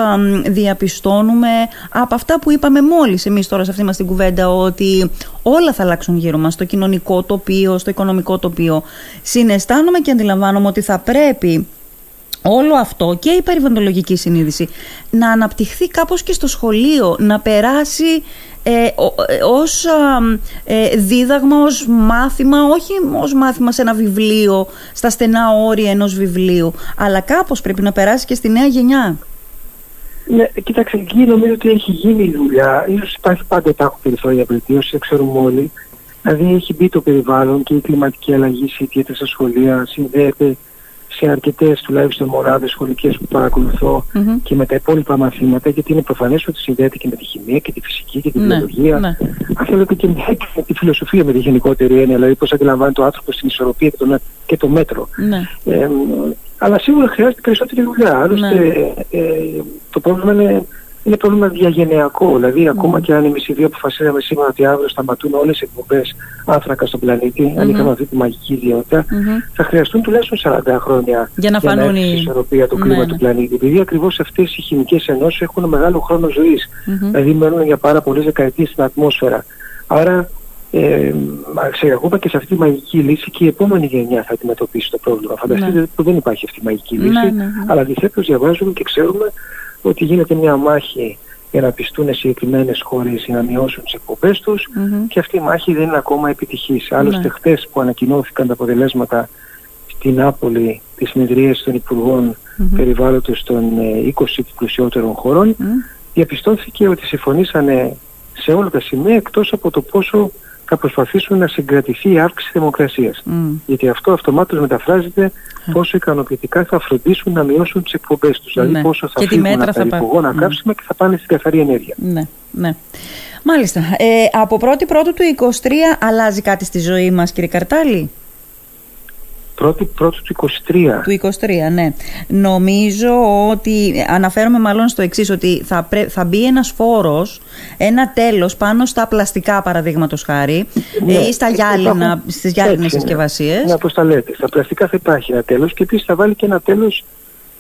διαπιστώνουμε από αυτά που είπαμε μόλις εμείς τώρα σε αυτή μας την κουβέντα ότι όλα θα αλλάξουν γύρω μας, στο κοινωνικό τοπίο, στο οικονομικό τοπίο, συναισθάνομαι και αντιλαμβάνομαι ότι θα πρέπει όλο αυτό και η περιβαλλοντολογική συνείδηση να αναπτυχθεί κάπως και στο σχολείο, να περάσει ε, ε ως ε, δίδαγμα, ως μάθημα, όχι ως μάθημα σε ένα βιβλίο, στα στενά όρια ενός βιβλίου, αλλά κάπως πρέπει να περάσει και στη νέα γενιά.
Ναι, κοίταξε, εκεί νομίζω ότι έχει γίνει η δουλειά. Ίσως υπάρχει πάντα υπάρχουν περιθώρια βελτίωση, δεν ξέρουμε όλοι. Δηλαδή έχει μπει το περιβάλλον και η κλιματική αλλαγή σε στα σχολεία, συνδέεται σε αρκετές τουλάχιστον μονάδες σχολικές που παρακολουθώ mm-hmm. και με τα υπόλοιπα μαθήματα γιατί είναι προφανές ότι συνδέεται και με τη χημεία και τη φυσική και τη ναι, βιολογία ναι. αν θέλετε και με τη φιλοσοφία με τη γενικότερη έννοια δηλαδή πώς αντιλαμβάνει το άνθρωπος στην ισορροπία και το, και το μέτρο ναι. ε, αλλά σίγουρα χρειάζεται περισσότερη δουλειά άλλωστε ναι. ε, το πρόβλημα είναι είναι πρόβλημα διαγενειακό. Δηλαδή, ακόμα και αν εμεί οι δύο αποφασίσαμε σήμερα ότι αύριο σταματούν όλες οι εκπομπές άνθρακα στον πλανήτη, mm-hmm. αν είχαμε αυτή τη μαγική ιδιότητα, mm-hmm. θα χρειαστούν τουλάχιστον 40 χρόνια
για να, για να η
ισορροπία του κλίμα ναι, του ναι. πλανήτη. Επειδή ακριβώς αυτές οι χημικές ενώσεις έχουν μεγάλο χρόνο ζωής. Mm-hmm. Δηλαδή, μένουν για πάρα πολλές δεκαετίες στην ατμόσφαιρα. Άρα, ε, ακόμα και σε αυτή τη μαγική λύση και η επόμενη γενιά θα αντιμετωπίσει το πρόβλημα. Φανταστείτε ναι. που δεν υπάρχει αυτή η μαγική λύση, ναι, ναι, αλλά αντιθέτως διαβάζουμε και ξέρουμε ότι γίνεται μια μάχη για να πιστούν συγκεκριμένες χώρες για να μειώσουν τις εκπομπές τους και αυτή η μάχη δεν είναι ακόμα επιτυχής. Άλλωστε, ναι. χτες που ανακοινώθηκαν τα αποτελέσματα στην Νάπολη τη συνεδρία των Υπουργών mm-hmm. Περιβάλλοντος των 20 ε, πλουσιότερων χωρών, διαπιστώθηκε ότι συμφωνήσανε σε όλα τα σημεία εκτός από το πόσο θα προσπαθήσουν να συγκρατηθεί η αύξηση θερμοκρασίας. Mm. Γιατί αυτό αυτομάτως μεταφράζεται πόσο ικανοποιητικά θα φροντίσουν να μειώσουν τις εκπομπές τους. Δηλαδή ναι. πόσο θα και φύγουν από τα υπογόνα καύσιμα και θα πάνε στην καθαρή ενέργεια.
Ναι, ναι. Μάλιστα. Ε, από 1η Πρώτου του 23 αλλάζει κάτι στη ζωή μας κύριε Καρτάλη;
Πρώτη, πρώτη του 23.
Του 23, ναι. Νομίζω ότι, αναφέρομαι μάλλον στο εξής ότι θα, θα μπει ένας φόρος, ένα τέλος πάνω στα πλαστικά παραδείγματος χάρη ναι, ή στα γυάλινα, στις γυάλινες συσκευασίες.
Ναι, όπως τα λέτε. Στα πλαστικά θα υπάρχει ένα τέλος και επίσης θα βάλει και ένα τέλος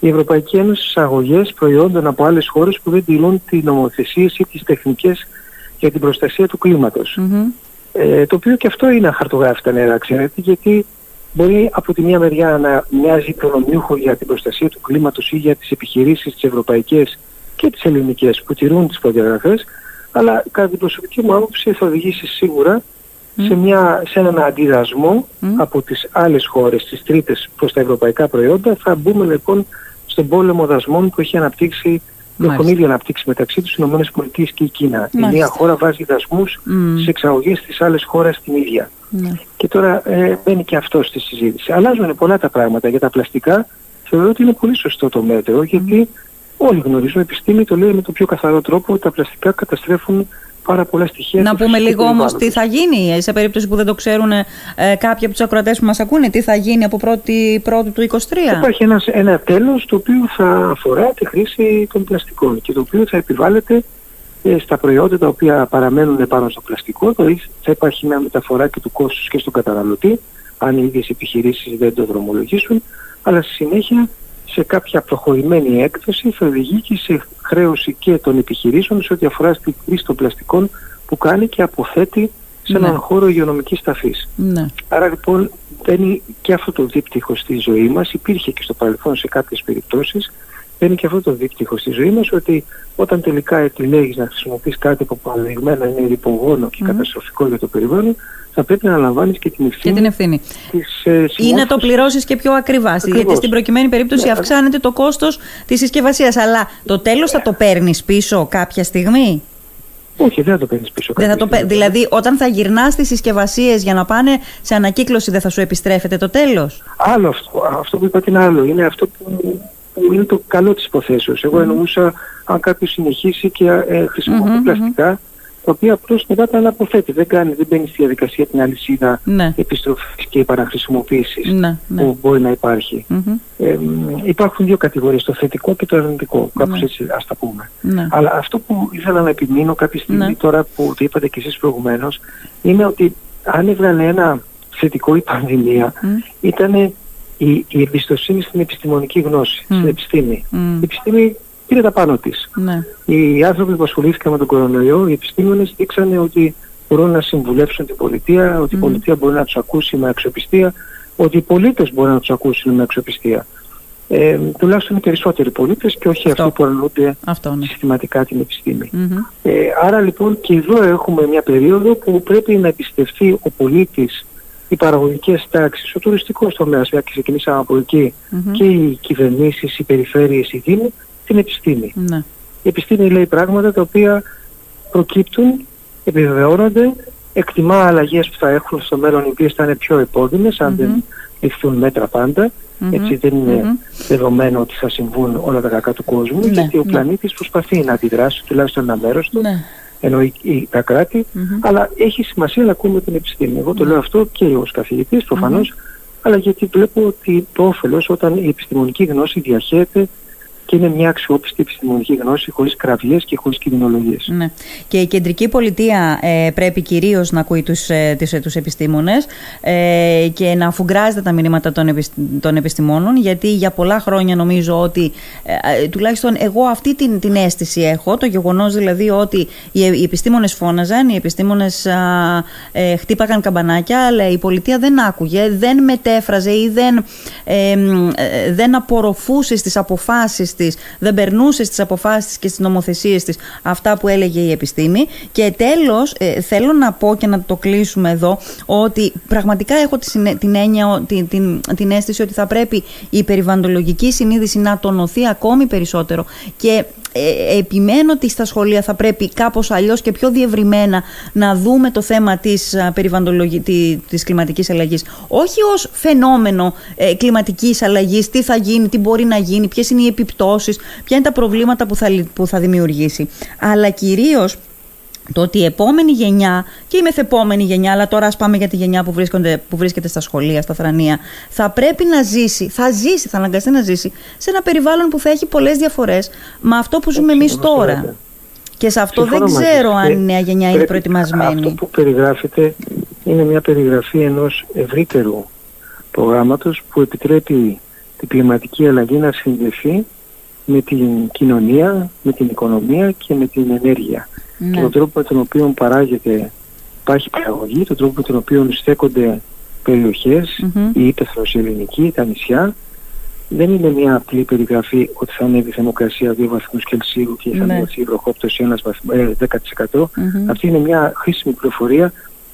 η Ευρωπαϊκή Ένωση στις αγωγές προϊόντων από άλλες χώρες που δεν τηρούν τις νομοθεσίες ή τις τεχνικές για την προστασία του κλίματος. Ε, το οποίο και αυτό είναι αχαρτογράφητα νερά, ξέρετε, γιατί μπορεί από τη μία μεριά να μοιάζει προνομιούχο για την προστασία του κλίματος ή για τις επιχειρήσεις τις ευρωπαϊκές και τις ελληνικές που τηρούν τις προδιαγραφές, αλλά κατά την προσωπική μου άποψη θα οδηγήσει σίγουρα σε, μια, σε έναν αντιδρασμό από τις άλλες χώρες, τις τρίτες προς τα ευρωπαϊκά προϊόντα. Θα μπούμε λοιπόν στον πόλεμο δασμών που έχει αναπτύξει που έχουν ήδη αναπτύξει μεταξύ τους οι ΗΠΑ και η Κίνα. Η μία χώρα βάζει δασμούς mm. σε εξαγωγές στις άλλες χώρες την ίδια. Ναι. Και τώρα ε, μπαίνει και αυτό στη συζήτηση. Αλλάζουν πολλά τα πράγματα για τα πλαστικά. Θεωρώ ότι είναι πολύ σωστό το μέτρο γιατί όλοι γνωρίζουν, η επιστήμη το λέει με τον πιο καθαρό τρόπο ότι τα πλαστικά καταστρέφουν πάρα πολλά στοιχεία.
Να πούμε λίγο όμως τι θα γίνει σε περίπτωση που δεν το ξέρουν ε, κάποιοι από τους ακροατές που μας ακούνε, τι θα γίνει από 1η Πρώτου του 23.
Υπάρχει ένας, ένα τέλος το οποίο θα αφορά τη χρήση των πλαστικών και το οποίο θα επιβάλλεται ε, στα προϊόντα τα οποία παραμένουν πάνω στο πλαστικό, δηλαδή θα υπάρχει μια μεταφορά και του κόστους και στον καταναλωτή, αν οι ίδιες επιχειρήσεις δεν το δρομολογήσουν, αλλά στη συνέχεια σε κάποια προχωρημένη έκθεση θα οδηγεί και σε χρέωση και των επιχειρήσεων σε ό,τι αφορά στη χρήση των πλαστικών που κάνει και αποθέτει σε έναν ναι. χώρο υγειονομικής ταφής. Ναι. Άρα λοιπόν μπαίνει και αυτό το δίπτυχο στη ζωή μας, υπήρχε και στο παρελθόν σε κάποιες περιπτώσεις, μπαίνει και αυτό το δίπτυχο στη ζωή μας ότι όταν τελικά επιλέγεις να χρησιμοποιείς κάτι που παραδειγμένα είναι λιπογόνο και mm. καταστροφικό για το περιβάλλον, θα πρέπει να λαμβάνεις και την ευθύνη.
Και την ευθύνη.
Της, ε,
ή να το πληρώσεις και πιο ακριβά. Γιατί στην προκειμένη περίπτωση ναι, αυξάνεται το κόστος της συσκευασίας. Αλλά το τέλος θα το παίρνεις πίσω κάποια στιγμή;
Όχι, δεν θα το παίρνεις πίσω. Δεν θα το
πέ... Δηλαδή, όταν θα γυρνάς τις συσκευασίες για να πάνε σε ανακύκλωση, δεν θα σου επιστρέφεται το τέλος;
Άλλο αυτό. Αυτό που είπα είναι άλλο. Είναι αυτό που, που είναι το καλό της υποθέσεως. Εγώ mm. εννοούσα αν κάποιος συνεχίσει και ε, χρησιμοποιεί mm-hmm, πλαστικά τα οποία απλώς μετά τα αναποθέτει. Δεν, κάνει, δεν μπαίνει στη διαδικασία την αλυσίδα ναι. επιστροφής και επαναχρησιμοποίησης ναι, ναι. που μπορεί να υπάρχει. Mm-hmm. Ε, υπάρχουν δύο κατηγορίες, το θετικό και το αρνητικό. Κάπως ναι. έτσι ας τα πούμε. Ναι. Αλλά αυτό που ήθελα να επιμείνω κάποια στιγμή ναι. τώρα που το είπατε και εσείς προηγουμένως είναι ότι αν έβγαλε ένα θετικό η πανδημία mm. ήταν η, η εμπιστοσύνη στην επιστημονική γνώση, mm. στην επιστήμη. Mm. Η επιστήμη πήρε τα πάνω της. Ναι. Οι άνθρωποι που ασχολήθηκαν με τον κορονοϊό, οι επιστήμονες δείξανε ότι μπορούν να συμβουλεύσουν την πολιτεία, ότι η πολιτεία μπορεί να τους ακούσει με αξιοπιστία, ότι οι πολίτες μπορούν να τους ακούσουν με αξιοπιστία. ε, τουλάχιστον οι περισσότεροι πολίτες και όχι αυτοί που αρνούνται
ναι.
συστηματικά την επιστημη Ε, άρα λοιπόν και εδώ έχουμε μια περίοδο που πρέπει να εμπιστευτεί ο πολίτης οι παραγωγικές τάξεις, ο τουριστικός τομέας, μια και ξεκινήσαμε από και οι κυβερνήσεις, οι περιφέρειες, οι δήμοι, την επιστήμη.
Ναι.
Η επιστήμη λέει πράγματα τα οποία προκύπτουν, επιβεβαιώνονται, εκτιμά αλλαγές που θα έχουν στο μέλλον οι οποίες θα είναι πιο επώδυνες αν δεν ληφθούν μέτρα Έτσι δεν είναι δεδομένο ότι θα συμβούν όλα τα κακά του κόσμου
Ναι,
γιατί ο
ναι.
πλανήτης προσπαθεί να αντιδράσει τουλάχιστον ένα μέρος του
Ναι.
ενώ οι- οι- τα κρατη αλλά έχει σημασία να ακούμε την επιστήμη. Εγώ το λέω αυτό και ως καθηγητής προφανώς, αλλά γιατί βλέπω ότι το όφελος όταν η επιστημονική γνώση διαχέεται και είναι μια αξιόπιστη επιστημονική γνώση χωρίς κραυγές και χωρίς κινδυνολογίες.
Ναι. Και η κεντρική πολιτεία ε, πρέπει κυρίως να ακούει τους, ε, τις, ε, τους επιστήμονες ε, και να αφουγκράζεται τα μηνύματα των, επισ- των επιστημόνων γιατί για πολλά χρόνια νομίζω ότι ε, ε, τουλάχιστον εγώ αυτή την, την αίσθηση έχω το γεγονός δηλαδή ότι οι, οι επιστήμονες φώναζαν, οι επιστήμονες α, ε, χτύπαγαν καμπανάκια αλλά η πολιτεία δεν άκουγε, δεν μετέφραζε ή δεν, ε, μ, ε, δεν απορροφούσε στις αποφάσεις της, δεν περνούσε στις αποφάσεις της και στις νομοθεσίες της αυτά που έλεγε η επιστήμη. Και τέλος ε, θέλω να πω και να το κλείσουμε εδώ ότι πραγματικά έχω τη συνέ- την, έννοια, ο- την, την, την αίσθηση ότι θα πρέπει η περιβαλλοντολογική συνείδηση να τονωθεί ακόμη περισσότερο. Και ε, επιμένω ότι στα σχολεία θα πρέπει κάπως αλλιώς και πιο διευρυμένα να δούμε το θέμα της, α, περιβαλλοντολογι... τη- της κλιματικής αλλαγής. Όχι ως φαινόμενο ε, κλιματικής αλλαγής, τι θα γίνει, τι μπορεί να γίνει, ποιες είναι οι επιπτώσεις, ποια είναι τα προβλήματα που θα, λυ- που θα δημιουργήσει. Αλλά κυρίως το ότι η επόμενη γενιά και η μεθεπόμενη γενιά, αλλά τώρα ας πάμε για τη γενιά που, βρίσκονται, που βρίσκεται στα σχολεία, στα θρανία, θα πρέπει να ζήσει, θα ζήσει, θα αναγκαστεί να ζήσει σε ένα περιβάλλον που θα έχει πολλές διαφορές με αυτό που ζούμε εμείς
συμφωνώ
τώρα.
βέβαια.
Και σε αυτό
Συμφωνώ
δεν
μαζί
ξέρω
σας.
αν
Και
η νέα γενιά είναι
πρέπει-
προετοιμασμένη.
Αυτό που περιγράφεται είναι μια περιγραφή ενός ευρύτερου προγράμματος που επιτρέπει την κλιματική αλλαγή να συνδεθεί με την κοινωνία, με την οικονομία και με την ενέργεια. Και
Ναι.
τον τρόπο με τον οποίο παράγεται, υπάρχει παραγωγή, τον τρόπο με τον οποίο στέκονται περιοχές,
Μμμ.
η ύπεθρος η ελληνική, τα νησιά, δεν είναι μια απλή περιγραφή ότι θα ανέβει η θερμοκρασία 2 βαθμούς Κελσίου και θα
Ναι.
μειωθεί η βροχόπτωση 1 ε, 10%.
Μμμ.
Αυτή είναι μια χρήσιμη πληροφορία,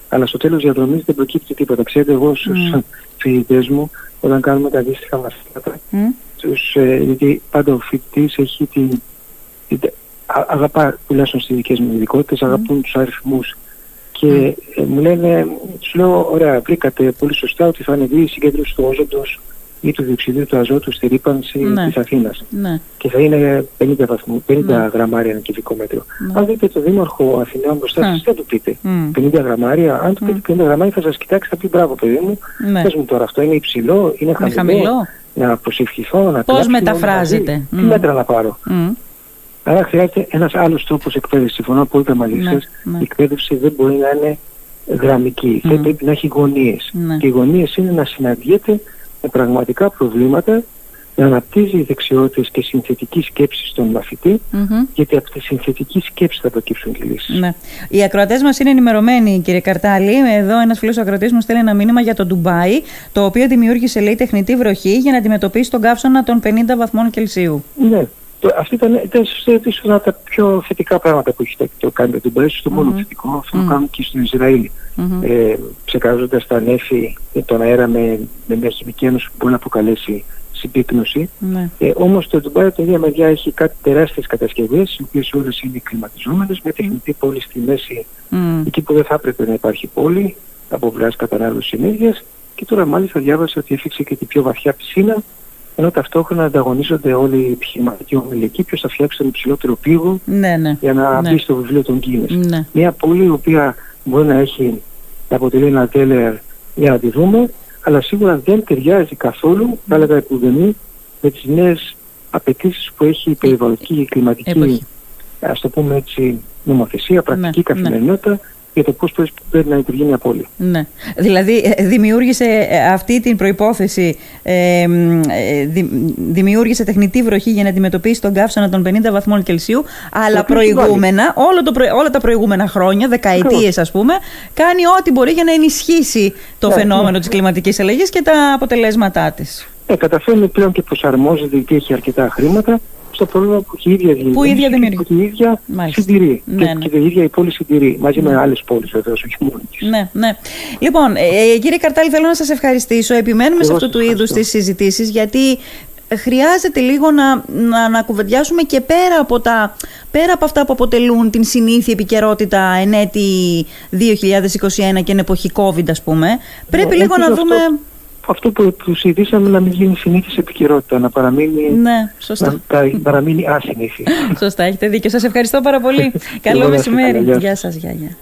αλλά στο τέλος διαδρομής δεν προκύπτει τίποτα. Ξέρετε, εγώ στους
Μμ.
φοιτητές μου, όταν κάνουμε τα αντίστοιχα μαθήματα,
Μμ.
τους, ε, γιατί πάντα ο φοιτητής έχει την, την α- αγαπά, τουλάχιστον στις δικές μου ειδικότητες, αγαπούν τους αριθμούς. Και ε, μου λένε, τους λέω, ωραία, βρήκατε πολύ σωστά ότι θα ανεβεί η συγκέντρωση του όζοντος ή του διοξιδίου του αζότου στη ρήπανση
Ναι.
της Αθήνας
Ναι.
και θα είναι 50, βαθμού, 50
Ναι.
γραμμάρια ένα κυβικό μέτρο.
Ναι.
Αν δείτε το δήμαρχο Αθηναίων μπροστά
Ναι.
σας, δεν του πείτε.
Μμ.
50 γραμμάρια, αν του πείτε 50 γραμμάρια θα σας κοιτάξει, θα πει μπράβο παιδί μου,
Ναι.
πες μου τώρα αυτό είναι υψηλό, είναι
Είναι
χαμηλό,
χαμηλό.
να προσευχηθώ, να
Πώς
κλάψω,
μεταφράζεται.
να δει, Τι
Μμ.
μέτρα να πάρω.
Μμ.
Άρα χρειάζεται ένας άλλος τρόπος εκπαίδευσης. Συμφωνώ απόλυτα μαζί
Ναι,
σας.
ναι.
Η εκπαίδευση δεν μπορεί να είναι γραμμική.
Μμ.
Δεν πρέπει να έχει γωνίες.
Ναι.
Και οι γωνίες είναι να συναντιέται με πραγματικά προβλήματα, να αναπτύσσει δεξιότητες και συνθετική σκέψη στον μαθητή,
Μμμ.
γιατί από τη συνθετική σκέψη θα προκύψουν και λύσεις.
Ναι. Οι ακροατές μας είναι ενημερωμένοι, κύριε Καρτάλη. Εδώ ένας φίλος ακροατής μου στέλνει ένα μήνυμα για το Ντουμπάι, το οποίο δημιούργησε, λέει, τεχνητή βροχή για να αντιμετωπίσει τον καύσωνα των 50 βαθμών Κελσίου.
Ναι. Το, αυτή ήταν, ήταν ίσως ένα από τα πιο θετικά πράγματα που έχει το, το κάνει το Ντουμπάι, στο μόνο
Μμμ.
θετικό. Αυτό
Μμ.
το κάνουν και στο Ισραήλ.
Μμμ.
ε, ξεκαράζοντας τα νέφη ε, τον αέρα με, με μια χημική ένωση που μπορεί να προκαλέσει συμπίκνωση.
Ναι.
Ε, όμως το Ντουμπάι από την ίδια μεριά έχει κάτι τεράστιες κατασκευές, οι οποίες όλες είναι κλιματιζόμενες, με τεχνητή πόλη στη μέση,
Μμ.
εκεί που δεν θα έπρεπε να υπάρχει πόλη, από βλάς κατανάλωσης ενέργειας. Και τώρα μάλιστα διάβασα ότι έφυξε και την πιο βαθιά πισίνα, ενώ ταυτόχρονα ανταγωνίζονται όλοι οι επιχειρηματικοί ομιλικοί, ποιος θα φτιάξει τον υψηλότερο πύργο
Ναι, ναι.
για να
Ναι.
μπει στο βιβλίο των Guinness.
Ναι.
Μια πόλη η οποία μπορεί να έχει να αποτελεί ένα τέλερ για να τη δούμε, αλλά σίγουρα δεν ταιριάζει καθόλου, θα έλεγα επουδενή, με τις νέες απαιτήσεις που έχει η περιβαλλοντική και η κλιματική,
Εποχή.
ας το πούμε έτσι, νομοθεσία, πρακτική
Ναι,
καθημερινότητα για το πώς πρέπει- πρέπει να λειτουργεί μια πόλη.
Ναι. Δηλαδή ε, δημιούργησε ε, αυτή την προϋπόθεση, ε, μ, ε, δη- δημιούργησε τεχνητή βροχή για να αντιμετωπίσει τον καύσωνα των 50 βαθμών Κελσίου, αλλά
οποίο συμβάλλει.
προηγούμενα, όλο το, προ- όλα τα προηγούμενα χρόνια, δεκαετίες ας πούμε, κάνει ό,τι μπορεί για να ενισχύσει το
Ναι,
φαινόμενο
ναι.
της κλιματικής αλλαγής και τα αποτελέσματά της.
ε, καταφέρνει πλέον και προσαρμόζεται γιατί έχει αρκετά χρήματα στο πρόβλημα που η ίδια
δημιουργεί. Που η ίδια δημιουργεί.
Που η ίδια Μάλιστα. συντηρεί. Ναι, και, ναι. και η ίδια η πόλη συντηρεί. Μαζί ναι. με άλλες πόλεις βεβαίως, όχι μόνο της.
Ναι, ναι. Λοιπόν, ε, ε, κύριε Καρτάλη, θέλω να σας ευχαριστήσω. Επιμένουμε Εγώ σε αυτού του είδους τις συζητήσεις, γιατί χρειάζεται λίγο να, να, να κουβεντιάσουμε και πέρα από, τα, πέρα από αυτά που αποτελούν την συνήθεια επικαιρότητα εν έτη 2021 και εν εποχή COVID, ας πούμε. Πρέπει λίγο να δούμε
αυτό που, που συζητήσαμε να μην γίνει συνήθις επικαιρότητα, να παραμείνει,
ναι, σωστά.
να, παραμείνει άσυνήθη.
σωστά, έχετε δίκιο. Σας ευχαριστώ πάρα πολύ. Καλό μεσημέρι. Γεια σας, γεια, γεια.